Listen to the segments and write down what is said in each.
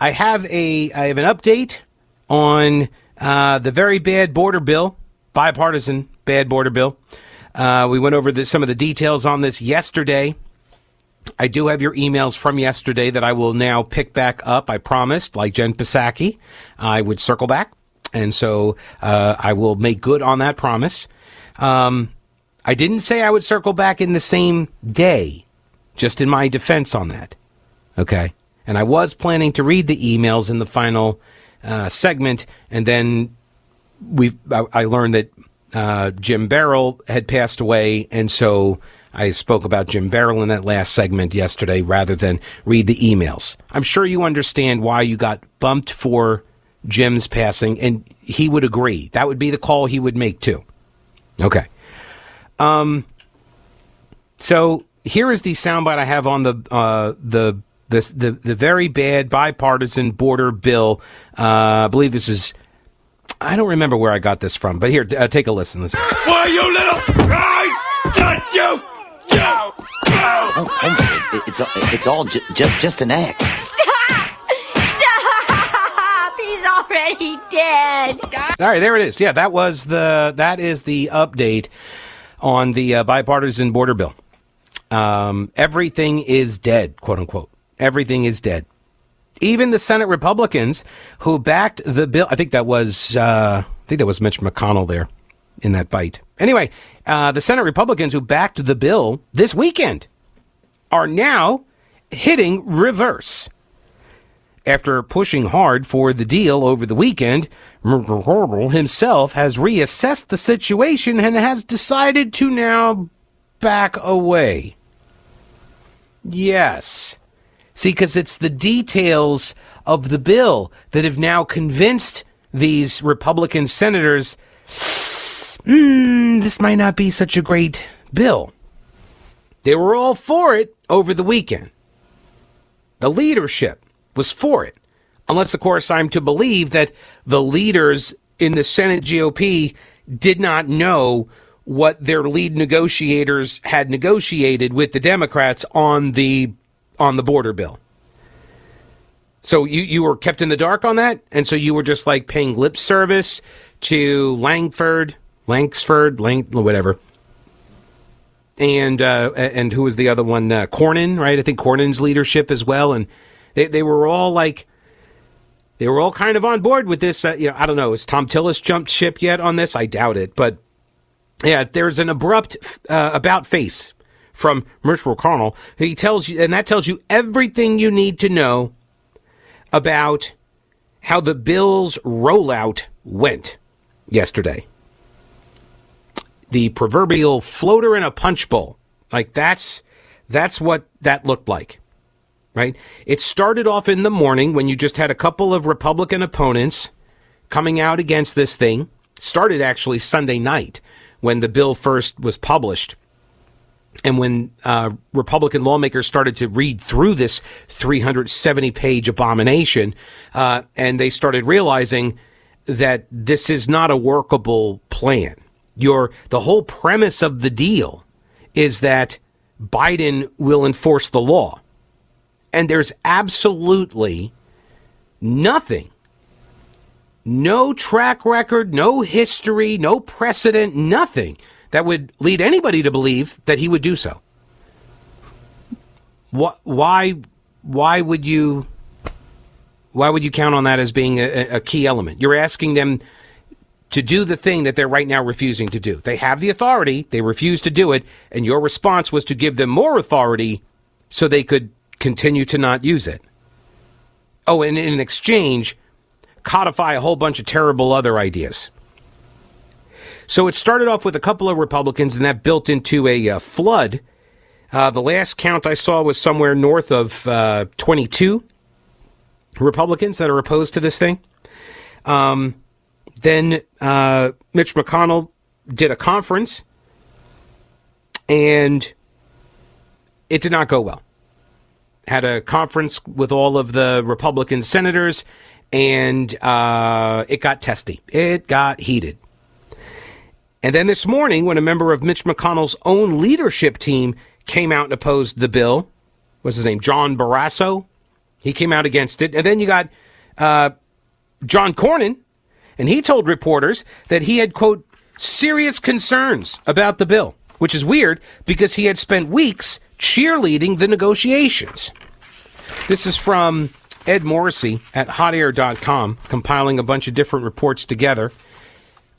I have a I have an update on uh, the very bad border bill, bipartisan bad border bill. Uh, we went over the, some of the details on this yesterday. I do have your emails from yesterday that I will now pick back up. I promised, like Jen Psaki, I would circle back. And so uh, I will make good on that promise. Um, I didn't say I would circle back in the same day, just in my defense on that. Okay. And I was planning to read the emails in the final uh, segment. And then we I, learned that uh, Jim Barrell had passed away. And so I spoke about Jim Barrell in that last segment yesterday rather than read the emails. I'm sure you understand why you got bumped for Jim's passing, and he would agree. That would be the call he would make too. Okay. Um. So here is the soundbite I have on the uh, the the the the very bad bipartisan border bill. Uh, I believe this is. I don't remember where I got this from, but here, uh, take a listen. Listen. Why, you little... I got you! You! Oh, oh, it, it's it's all ju- ju- just an act. Stop! Stop! He's already dead. All right, there it is. Yeah, that was the that is the update on the uh, bipartisan border bill. Um, everything is dead, quote unquote. Everything is dead. Even the Senate Republicans who backed the bill. I think that was uh, I think that was Mitch McConnell there in that bite. Anyway, uh, the Senate Republicans who backed the bill this weekend are now hitting reverse. After pushing hard for the deal over the weekend, himself has reassessed the situation and has decided to now back away. Yes. See, because it's the details of the bill that have now convinced these Republican senators hmm, this might not be such a great bill. They were all for it over the weekend. The leadership was for it. Unless, of course, I'm to believe that the leaders in the Senate GOP did not know what their lead negotiators had negotiated with the Democrats on the on the border bill. So you, you were kept in the dark on that, and so you were just like paying lip service to Langford, Langsford, Lang, whatever, and uh, and who was the other one? Uh, Cornyn, right? I think Cornyn's leadership as well, and they they were all like they were all kind of on board with this. Uh, you know, I don't know. Has Thom Tillis jumped ship yet on this? I doubt it, but yeah, there's an abrupt uh, about face from Mitch McConnell. He tells you, and that tells you everything you need to know about how the bill's rollout went yesterday. The proverbial floater in a punch bowl. Like that's that's what that looked like. Right? It started off in the morning when you just had a couple of Republican opponents coming out against this thing. started actually Sunday night when the bill first was published and when uh, Republican lawmakers started to read through this 370 page abomination, uh, and they started realizing that this is not a workable plan. Your the whole premise of the deal is that Biden will enforce the law, and there's absolutely nothing, no track record, no history, no precedent, nothing that would lead anybody to believe that he would do so. Why? Why would you? Why would you count on that as being a, a key element? You're asking them to do the thing that they're right now refusing to do. They have the authority, they refuse to do it, and your response was to give them more authority so they could continue to not use it. Oh, and in exchange, codify a whole bunch of terrible other ideas. So it started off with a couple of Republicans, and that built into a uh, flood. Uh, the last count I saw was somewhere north of uh, 22. Republicans that are opposed to this thing. Um, then uh, Mitch McConnell did a conference, and it did not go well. Had a conference with all of the Republican senators, and uh, it got testy. It got heated. And then this morning, when a member of Mitch McConnell's own leadership team came out and opposed the bill, what's his name? John Barrasso. He came out against it. And then you got uh, John Cornyn, and he told reporters that he had, quote, serious concerns about the bill, which is weird because he had spent weeks cheerleading the negotiations. This is from Ed Morrissey at hotair.com, compiling a bunch of different reports together.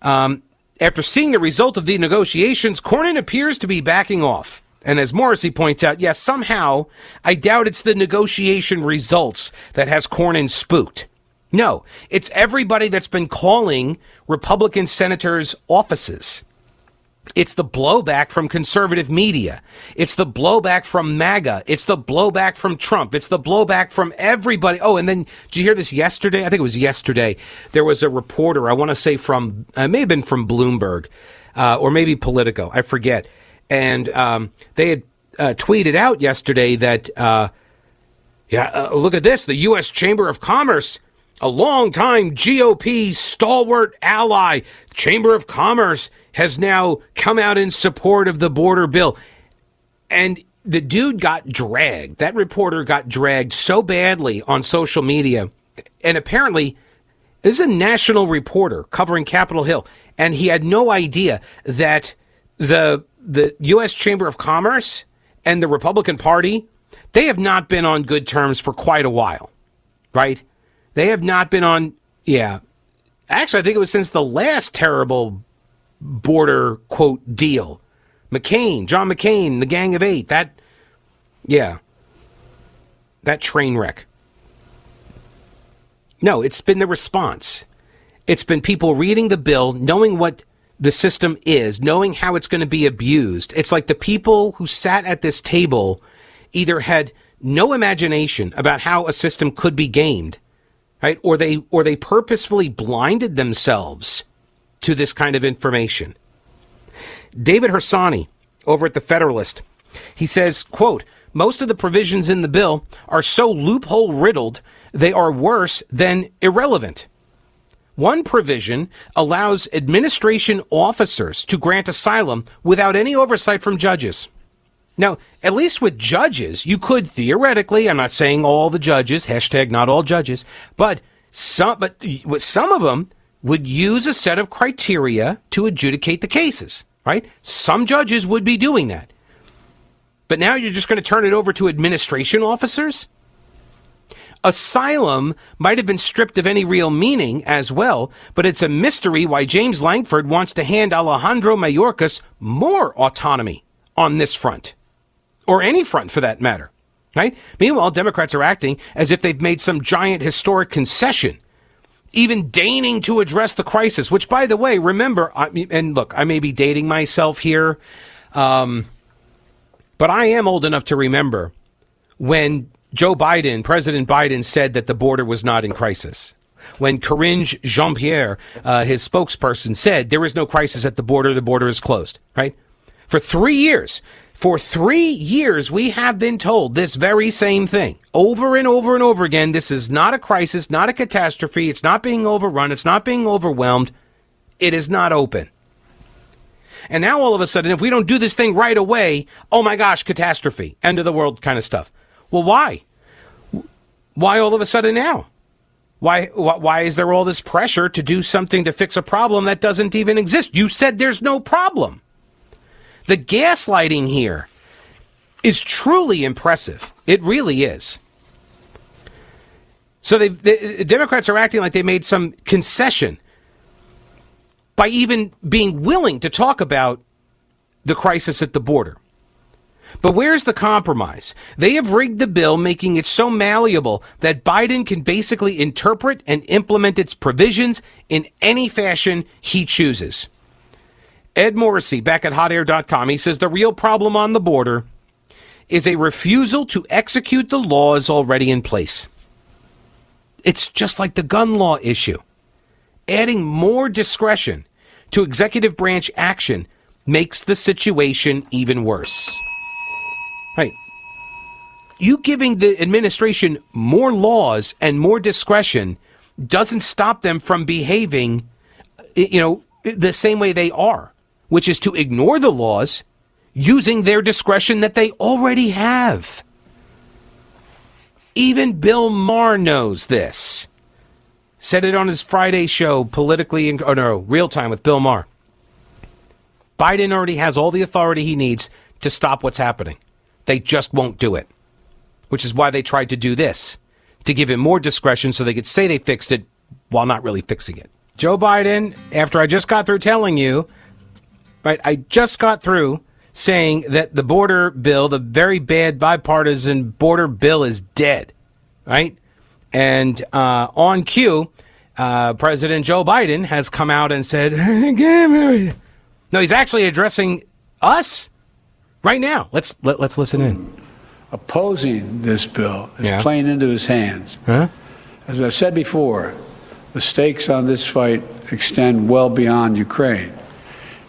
Um, after seeing the result of the negotiations, Cornyn appears to be backing off. And as Morrissey points out, yes, somehow I doubt it's the negotiation results that has Cornyn spooked. No, it's everybody that's been calling Republican senators' offices. It's the blowback from conservative media. It's the blowback from MAGA. It's the blowback from Trump. It's the blowback from everybody. Oh, and then did you hear this yesterday? I think it was yesterday. There was a reporter, I want to say from, uh, it may have been from Bloomberg, uh, or maybe Politico. I forget and um, they had uh, tweeted out yesterday that, uh, yeah, uh, look at this: the U.S. Chamber of Commerce, a longtime GOP stalwart ally, Chamber of Commerce has now come out in support of the border bill, and the dude got dragged. That reporter got dragged so badly on social media, and apparently. This is a national reporter covering Capitol Hill, and he had no idea that the the U.S. Chamber of Commerce and the Republican Party, they have not been on good terms for quite a while, right? They have not been on, yeah. Actually, I think it was since the last terrible border quote deal. McCain, John McCain, the Gang of Eight, that, yeah, that train wreck. No, it's been the response. It's been people reading the bill, knowing what the system is, knowing how it's going to be abused. It's like the people who sat at this table either had no imagination about how a system could be gamed, right? Or they or they purposefully blinded themselves to this kind of information. David Harsanyi over at the Federalist, he says, quote, most of the provisions in the bill are so loophole riddled they are worse than irrelevant. One provision allows administration officers to grant asylum without any oversight from judges. Now, at least with judges, you could theoretically, I'm not saying all the judges, hashtag not all judges, but some, but some of them would use a set of criteria to adjudicate the cases, right? Some judges would be doing that. But now you're just going to turn it over to administration officers? Asylum might have been stripped of any real meaning as well, but it's a mystery why James Lankford wants to hand Alejandro Mayorkas more autonomy on this front, or any front for that matter. Right? Meanwhile, Democrats are acting as if they've made some giant historic concession, even deigning to address the crisis. Which, by the way, remember, I, and look, I may be dating myself here, um, but I am old enough to remember when Joe Biden, President Biden, said that the border was not in crisis. When Karine Jean Pierre, uh, his spokesperson, said there is no crisis at the border, the border is closed, right? For three years, for three years, we have been told this very same thing over and over and over again. This is not a crisis, not a catastrophe. It's not being overrun. It's not being overwhelmed. It is not open. And now all of a sudden, if we don't do this thing right away, oh my gosh, catastrophe, end of the world kind of stuff. Well, why? Why all of a sudden now? Why, why is there all this pressure to do something to fix a problem that doesn't even exist? You said there's no problem. The gaslighting here is truly impressive. It really is. So the Democrats are acting like they made some concession by even being willing to talk about the crisis at the border. But where's the compromise? They have rigged the bill, making it so malleable that Biden can basically interpret and implement its provisions in any fashion he chooses. Ed Morrissey, back at hotair.com, he says the real problem on the border is a refusal to execute the laws already in place. It's just like the gun law issue. Adding more discretion to executive branch action makes the situation even worse. Right. You giving the administration more laws and more discretion doesn't stop them from behaving, you know, the same way they are, which is to ignore the laws using their discretion that they already have. Even Bill Maher knows this. Said it on his Friday show, politically, in, oh no, real time with Bill Maher. Biden already has all the authority he needs to stop what's happening. They just won't do it, which is why they tried to do this to give him more discretion so they could say they fixed it while not really fixing it. Joe Biden, after I just got through telling you, right, I just got through saying that the border bill, the very bad bipartisan border bill, is dead, right? And uh, on cue, uh, President Joe Biden has come out and said, no, he's actually addressing us right now. Let's let, let's listen in. opposing this bill is Yeah. playing into his hands. Huh? As I've said before, the stakes on this fight extend well beyond Ukraine.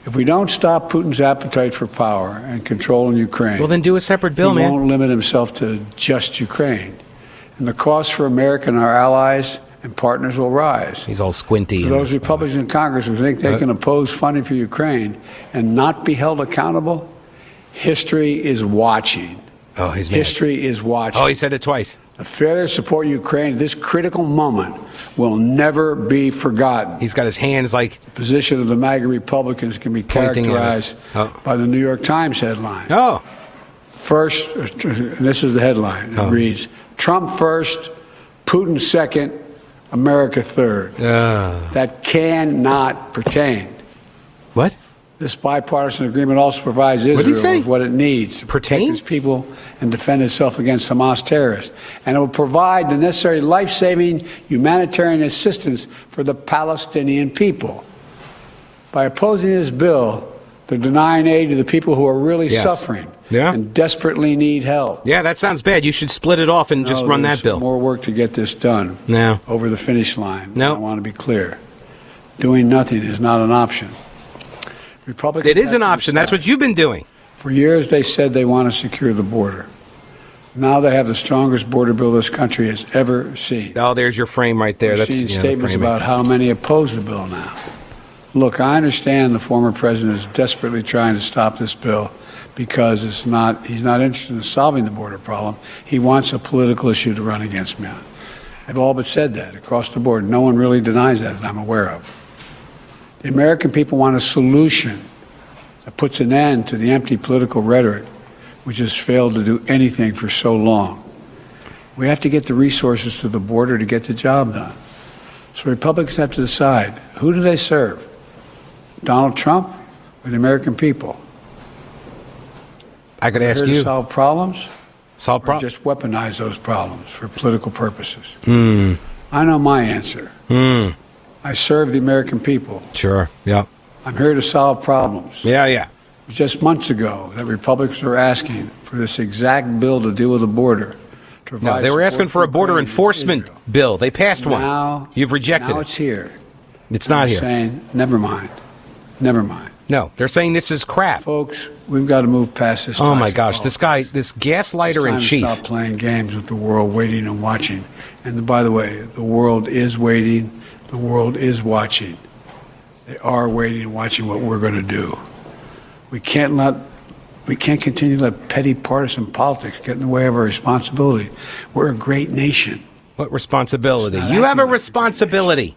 If we don't stop Putin's appetite for power and control in Ukraine, Well, then do a separate bill, he man. won't limit himself to just Ukraine. And the cost for America and our allies and partners will rise. He's all squinty. For those this Republicans in Congress who think they Uh, can oppose funding for Ukraine and not be held accountable, history is watching. Oh, he's mad. History is watching. Oh, he said it twice. The failure to support Ukraine at this critical moment will never be forgotten. He's got his hands like, The position of the MAGA Republicans can be characterized Oh. by the New York Times headline. oh, First, this is the headline. It Oh. reads Trump first, Putin second, America third. uh, That cannot pertain. what? This bipartisan agreement also provides Israel with what it needs to Pertain? protect its people and defend itself against Hamas terrorists. And it will provide the necessary life saving humanitarian assistance for the Palestinian people. By opposing this bill, they're denying aid to the people who are really Yes. suffering Yeah. and desperately need help. Yeah, that sounds bad. You should split it off and just run that bill. More work to get this done No. over the finish line. No. I want to be clear. Doing nothing is not an option. Republicans It is an option. That's what you've been doing. For years, they said they want to secure the border. Now they have the strongest border bill this country has ever seen. Oh, there's your frame right there. We've That's seen you know, the statements about how many oppose the bill now. Look, I understand the former president is desperately trying to stop this bill because it's not, he's not interested in solving the border problem. He wants a political issue to run against me on. They've all but said that across the board. No one really denies that that I'm aware of. The American people want a solution that puts an end to the empty political rhetoric which has failed to do anything for so long. We have to get the resources to the border to get the job done. So Republicans have to decide who do they serve? Donald Trump or the American people? I could ask you. solve problems Solve problems. just weaponize those problems for political purposes? Hmm. I know my answer. I serve the American people. Sure. Yeah. I'm here to solve problems. Yeah. Yeah. Just months ago, that Republicans were asking for this exact bill to deal with the border. to No, they were asking for a border enforcement Israel. bill. They passed one. You've rejected now it. it's here. It's not here. Saying, never mind, never mind, No, they're saying this is crap. folks. We've got to move past this. Oh my gosh, this guy, this gaslighter in to chief. Stop playing games with the world, waiting and watching. And by the way, the world is waiting. The world is watching. They are waiting and watching what we're going to do. We can't let. We can't continue to let petty partisan politics get in the way of our responsibility. We're a great nation. What responsibility? You have a responsibility.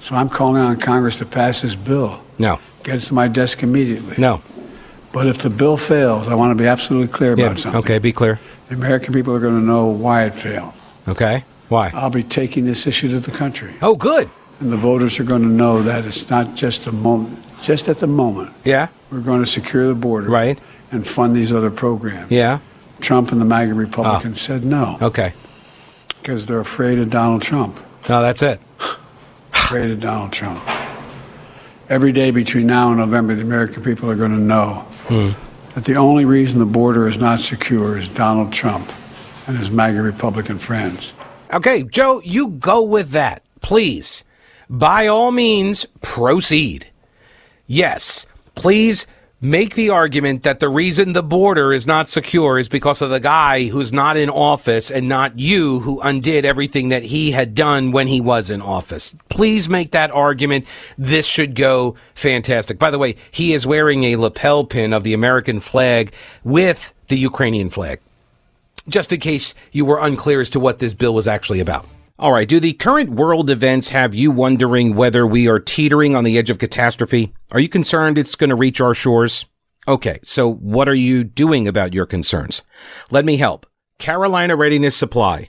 So I'm calling on Congress to pass this bill. No, Get it to my desk immediately. no. But if the bill fails, I want to be absolutely clear Yeah. about something. Okay, be clear. The American people are going to know why it failed. Okay. Why? I'll be taking this issue to the country. Oh, good. And the voters are going to know that it's not just a moment, just at the moment, Yeah. we're going to secure the border Right. and fund these other programs. Yeah. Trump and the MAGA Republicans ah. said no Okay. because they're afraid of Donald Trump. No, that's it. Afraid of Donald Trump. Every day between now and November, the American people are going to know hmm. that the only reason the border is not secure is Donald Trump and his MAGA Republican friends. Okay, Joe, you go with that, please. By all means, proceed. Yes, please make the argument that the reason the border is not secure is because of the guy who's not in office and not you who undid everything that he had done when he was in office. Please make that argument. This should go fantastic. By the way, he is wearing a lapel pin of the American flag with the Ukrainian flag. Just in case you were unclear as to what this bill was actually about. All right. Do the current world events have you wondering whether we are teetering on the edge of catastrophe? Are you concerned it's going to reach our shores? Okay. So what are you doing about your concerns? Let me help. Carolina Readiness Supply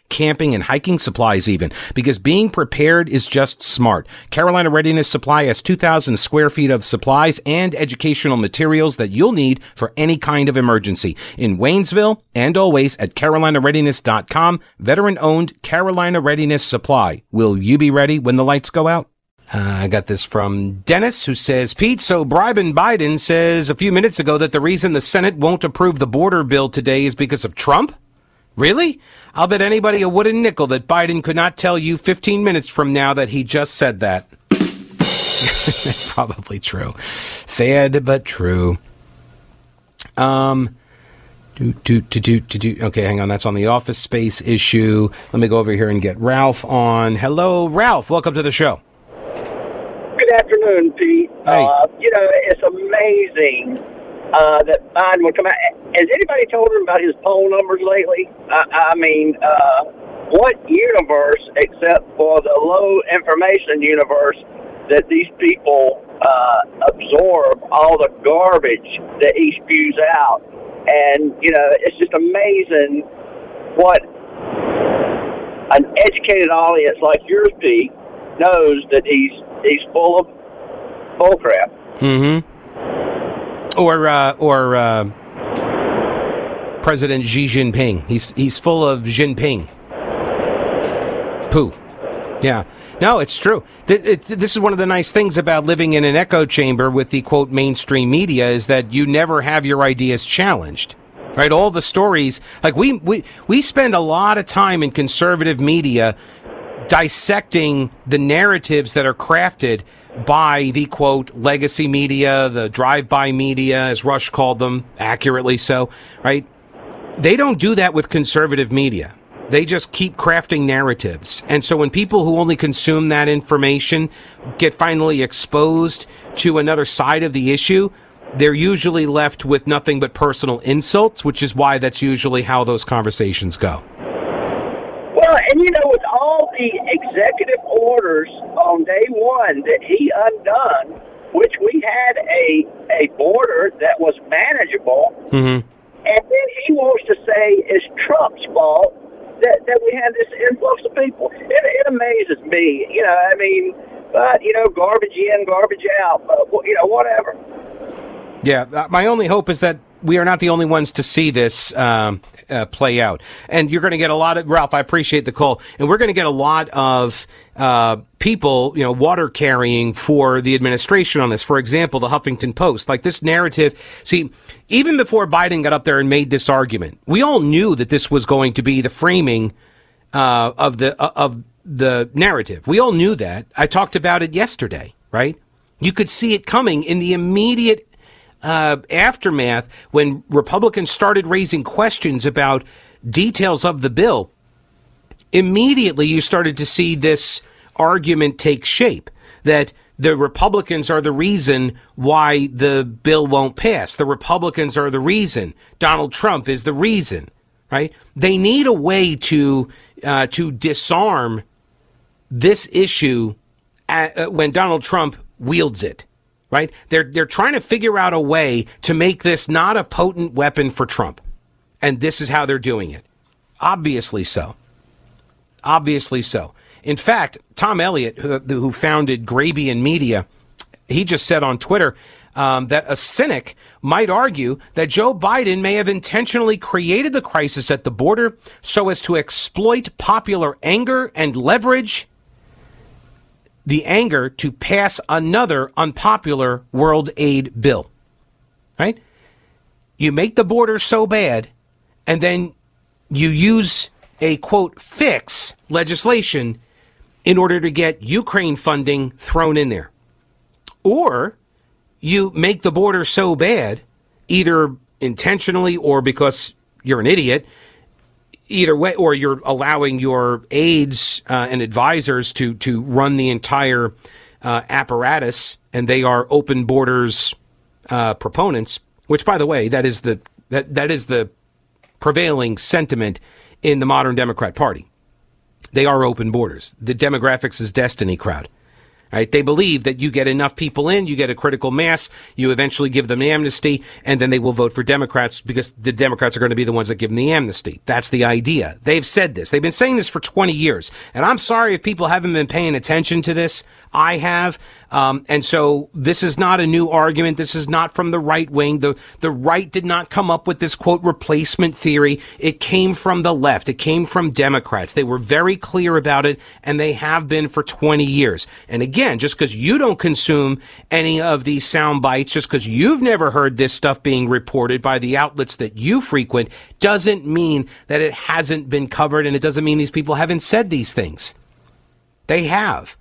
camping and hiking supplies even, because being prepared is just smart. Carolina Readiness Supply has 2,000 square feet of supplies and educational materials that you'll need for any kind of emergency. In Waynesville and always at carolinareadiness.com, veteran owned Carolina Readiness Supply. Will you be ready when the lights go out? Uh, I got this from Dennis, who says, Pete, so bribing Biden says a few minutes ago that the reason the Senate won't approve the border bill today is because of Trump? Really? I'll bet anybody a wooden nickel that Biden could not tell you 15 minutes from now that he just said that. That's probably true. Sad, but true. Um, do, do, do, do, do, do. Okay, hang on. That's on the office space issue. Let me go over here and get Ralph on. Hello, Ralph. Welcome to the show. Good afternoon, Pete. Hey. Uh, you know, it's amazing uh, that Biden would come out. Has anybody told him about his poll numbers lately? I, I mean, uh, what universe, except for the low information universe, that these people uh, absorb all the garbage that he spews out? And, you know, it's just amazing what an educated audience like yours, Pete, knows that he's he's full of bullcrap. Mm-hmm. Or, uh, or, uh, President Xi Jinping. He's, he's full of Jinping. Pooh. Yeah. No, it's true. This is one of the nice things about living in an echo chamber with the quote mainstream media is that you never have your ideas challenged. Right? All the stories, like we, we, we spend a lot of time in conservative media dissecting the narratives that are crafted by the quote legacy media, the drive-by media, as Rush called them, accurately so, right? They don't do that with conservative media. They just keep crafting narratives. And so when people who only consume that information get finally exposed to another side of the issue, they're usually left with nothing but personal insults, which is why that's usually how those conversations go. Well, and you know, with all the day one that he undone, which we had a a border that was manageable, Mm-hmm. and then he wants to say it's Trump's fault that, that we had this influx of people. It, it amazes me. You know, I mean, but you know, garbage in, garbage out. But you know, whatever. Yeah, uh, my only hope is that we are not the only ones to see this um, uh, play out. And you're going to get a lot of, Ralph, I appreciate the call. And we're going to get a lot of uh, people, you know, water carrying for the administration on this. For example, the Huffington Post. Like this narrative, see, even before Biden got up there and made this argument, we all knew that this was going to be the framing uh, of the uh, of the narrative. We all knew that. I talked about it yesterday, right? You could see it coming in the immediate uh, aftermath when Republicans started raising questions about details of the bill. Immediately, you started to see this argument take shape that the Republicans are the reason why the bill won't pass. The Republicans are the reason. Donald Trump is the reason, right? They need a way to uh, to disarm this issue at, uh, when Donald Trump wields it, right? They're they're trying to figure out a way to make this not a potent weapon for Trump, and this is how they're doing it. Obviously so. Obviously so. In fact, Tom Elliott, who, who founded Grabien Media, he just said on Twitter, um, that a cynic might argue that Joe Biden may have intentionally created the crisis at the border so as to exploit popular anger and leverage the anger to pass another unpopular world aid bill. Right? You make the border so bad, and then you use a quote fix legislation in order to get Ukraine funding thrown in there. Or you make the border so bad, either intentionally or because you're an idiot, either way, or you're allowing your aides uh, and advisors to to run the entire uh, apparatus, and they are open borders uh, proponents. Which, by the way, that is the that that is the prevailing sentiment in the modern Democrat Party. They are open borders. The demographics is destiny crowd. Right? They believe that you get enough people in, you get a critical mass, you eventually give them amnesty, and then they will vote for Democrats because the Democrats are going to be the ones that give them the amnesty. That's the idea. They've said this. They've been saying this for 20 years. And I'm sorry if people haven't been paying attention to this. I have. Um, and so this is not a new argument. This is not from the right wing. The, the right did not come up with this quote replacement theory. It came from the left. It came from Democrats. They were very clear about it and they have been for 20 years. And again, just because you don't consume any of these sound bites, just because you've never heard this stuff being reported by the outlets that you frequent doesn't mean that it hasn't been covered and it doesn't mean these people haven't said these things. They have.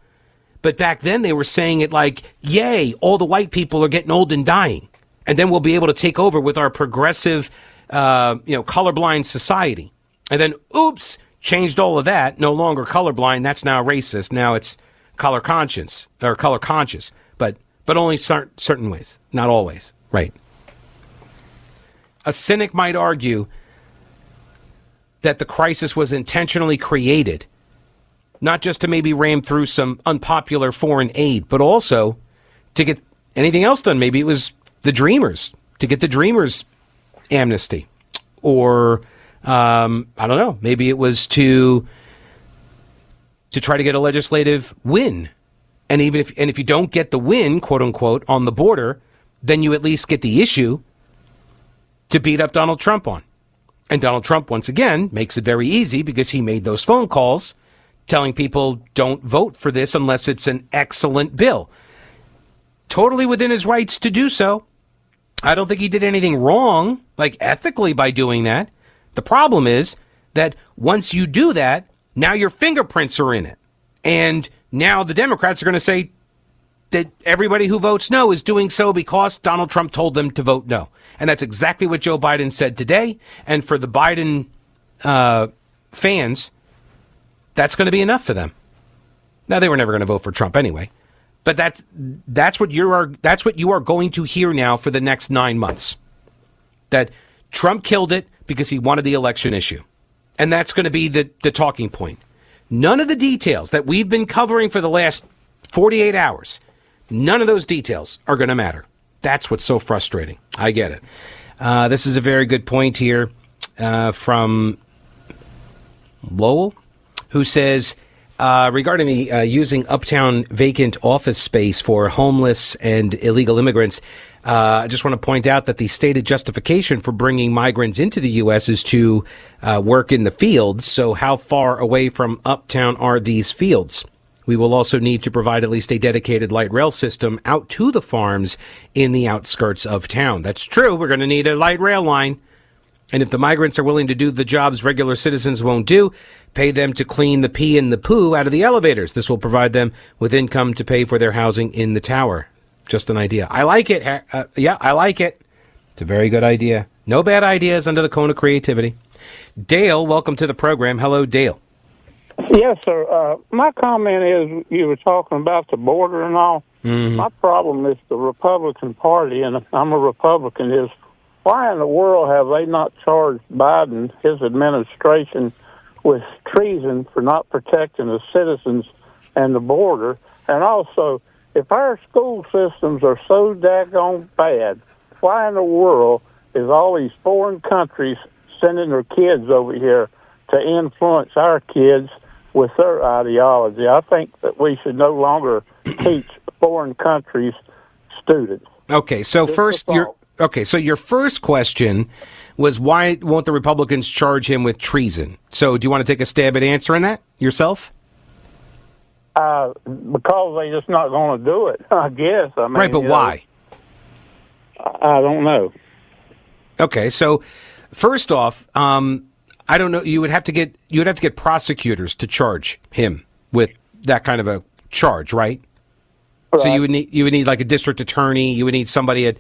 But back then they were saying it like, yay, all the white people are getting old and dying. And then we'll be able to take over with our progressive, uh, you know, colorblind society. And then, oops, changed all of that. No longer colorblind. That's now racist. Now it's color conscious or color conscious, but, but only cer- certain ways, not always. Right. A cynic might argue that the crisis was intentionally created not just to maybe ram through some unpopular foreign aid, but also to get anything else done. Maybe it was the Dreamers to get the Dreamers amnesty, or um, I don't know. Maybe it was to to try to get a legislative win. And even if and if you don't get the win, quote unquote, on the border, then you at least get the issue to beat up Donald Trump on. And Donald Trump, once again, makes it very easy because he made those phone calls telling people don't vote for this unless it's an excellent bill. Totally within his rights to do so. I don't think he did anything wrong, like ethically, by doing that. The problem is that once you do that, now your fingerprints are in it. And now the Democrats are going to say that everybody who votes no is doing so because Donald Trump told them to vote no. And that's exactly what Joe Biden said today. And for the Biden uh, fans, that's going to be enough for them. Now they were never going to vote for Trump anyway, but that's that's what you are that's what you are going to hear now for the next nine months. That Trump killed it because he wanted the election issue, and that's going to be the the talking point. None of the details that we've been covering for the last 48 hours, none of those details are going to matter. That's what's so frustrating. I get it. Uh, this is a very good point here uh, from Lowell who says uh, regarding the uh, using uptown vacant office space for homeless and illegal immigrants. Uh, I just want to point out that the stated justification for bringing migrants into the U.S. is to uh, work in the fields. So, how far away from uptown are these fields? We will also need to provide at least a dedicated light rail system out to the farms in the outskirts of town. That's true. We're going to need a light rail line. And if the migrants are willing to do the jobs regular citizens won't do, pay them to clean the pee and the poo out of the elevators. This will provide them with income to pay for their housing in the tower. Just an idea. I like it. Uh, yeah, I like it. It's a very good idea. No bad ideas under the cone of creativity. Dale, welcome to the program. Hello, Dale. Yes, sir. Uh, my comment is you were talking about the border and all. Mm-hmm. My problem is the Republican Party, and I'm a Republican, is why in the world have they not charged Biden, his administration, with treason for not protecting the citizens and the border? And also, if our school systems are so daggone bad, why in the world is all these foreign countries sending their kids over here to influence our kids with their ideology? I think that we should no longer teach foreign countries students. Okay, so first assault. Okay, so your first question was why won't the Republicans charge him with treason? So do you want to take a stab at answering that yourself? Uh, because they just not going to do it. I guess. I mean, right, but you know, why? I don't know. Okay, so first off, um, I don't know. You would have to get you would have to get prosecutors to charge him with that kind of a charge, right? So you would need you would need like a district attorney. You would need somebody at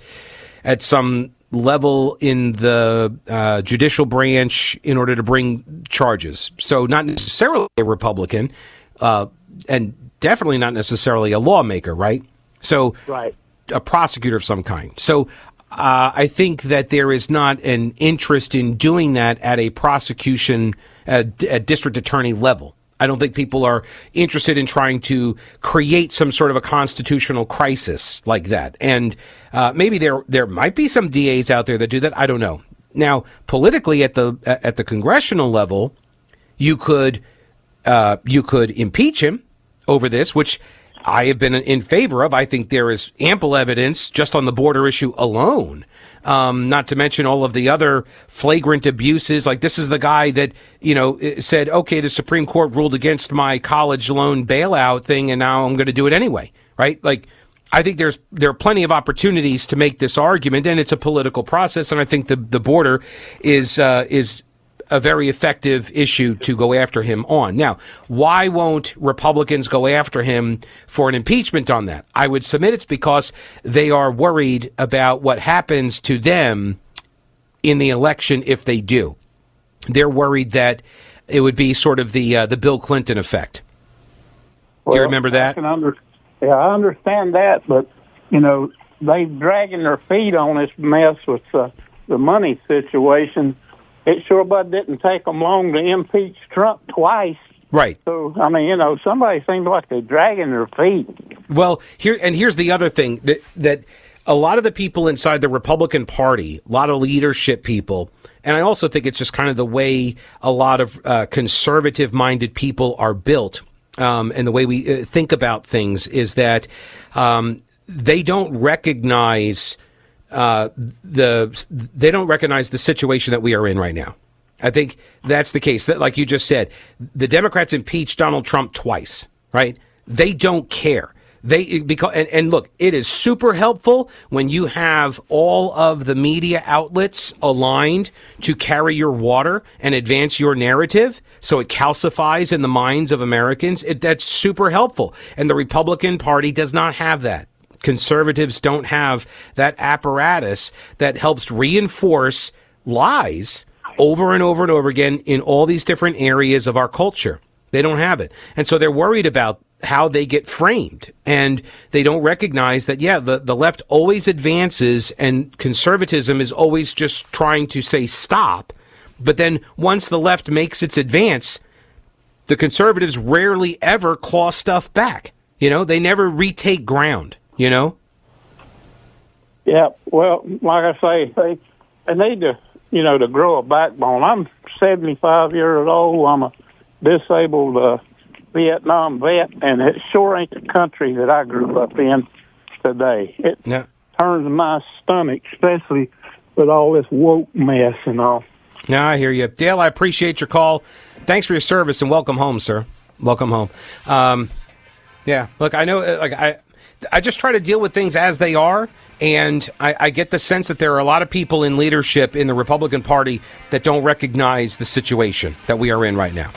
at some level in the uh, judicial branch in order to bring charges. So not necessarily a Republican, uh, and definitely not necessarily a lawmaker, right? So Right. a prosecutor of some kind. So uh, I think that there is not an interest in doing that at a prosecution at, at district attorney level. I don't think people are interested in trying to create some sort of a constitutional crisis like that. And uh, maybe there there might be some DAs out there that do that. I don't know. Now, politically at the at the congressional level, you could uh, you could impeach him over this, which I have been in favor of. I think there is ample evidence just on the border issue alone. Um, not to mention all of the other flagrant abuses. Like this is the guy that you know said, "Okay, the Supreme Court ruled against my college loan bailout thing, and now I'm going to do it anyway." Right? Like I think there's there are plenty of opportunities to make this argument, and it's a political process. And I think the the border is uh, is a very effective issue to go after him on. Now, why won't Republicans go after him for an impeachment on that? I would submit it's because they are worried about what happens to them in the election if they do. They're worried that it would be sort of the uh, the Bill Clinton effect. Do you Well, remember I that? can under, yeah, I understand that, but you know they dragging their feet on this mess with uh, the money situation. It sure but didn't take them long to impeach Trump twice. Right. So I mean, you know, somebody seems like they're dragging their feet. Well, here and here's the other thing that that a lot of the people inside the Republican Party, a lot of leadership people, and I also think it's just kind of the way a lot of uh, conservative-minded people are built, um, and the way we uh, think about things is that um, they don't recognize uh, the they don't recognize the situation that we are in right now. I think that's the case. That, like you just said, the Democrats impeached Donald Trump twice, right? They don't care. They because and, and look, it is super helpful when you have all of the media outlets aligned to carry your water and advance your narrative, so it calcifies in the minds of Americans. It, that's super helpful, and the Republican Party does not have that conservatives don't have that apparatus that helps reinforce lies over and over and over again in all these different areas of our culture. They don't have it. And so they're worried about how they get framed. And they don't recognize that, yeah, the, the left always advances and conservatism is always just trying to say stop. But then once the left makes its advance, the conservatives rarely ever claw stuff back. You know, they never retake ground, you know? Yeah, well, like I say, they they need to, you know, to grow a backbone. I'm 75 years old. I'm a disabled uh, Vietnam vet, and it sure ain't the country that I grew up in today. It Yeah. turns my stomach, especially with all this woke mess and all. Now I hear you. Dale, I appreciate your call. Thanks for your service and welcome home, sir. Welcome home. Um, yeah, look, I know, uh, like, I, I just try to deal with things as they are, and I, I get the sense that there are a lot of people in leadership in the Republican Party that don't recognize the situation that we are in right now.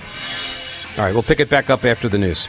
All right, we'll pick it back up after the news.